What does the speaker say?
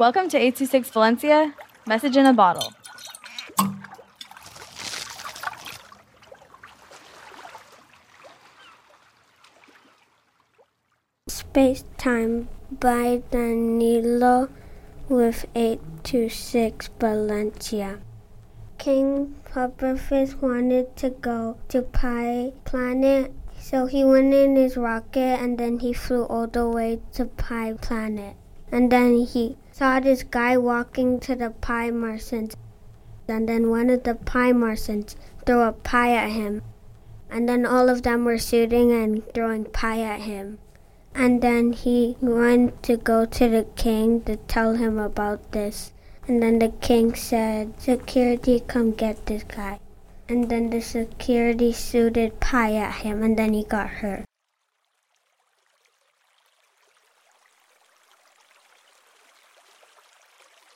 Welcome to 826 Valencia, message in a bottle. Space Time by Danilo with 826 Valencia. King Pufferfish wanted to go to Pi Planet, so he went in his rocket and then he flew all the way to Pi Planet. And then he saw this guy walking to the pie Martians. And then one of the pie Martians threw a pie at him. And then all of them were shooting and throwing pie at him. And then he went to go to the king to tell him about this. And then the king said, Security, come get this guy. And then the security shooted pie at him, and then he got hurt.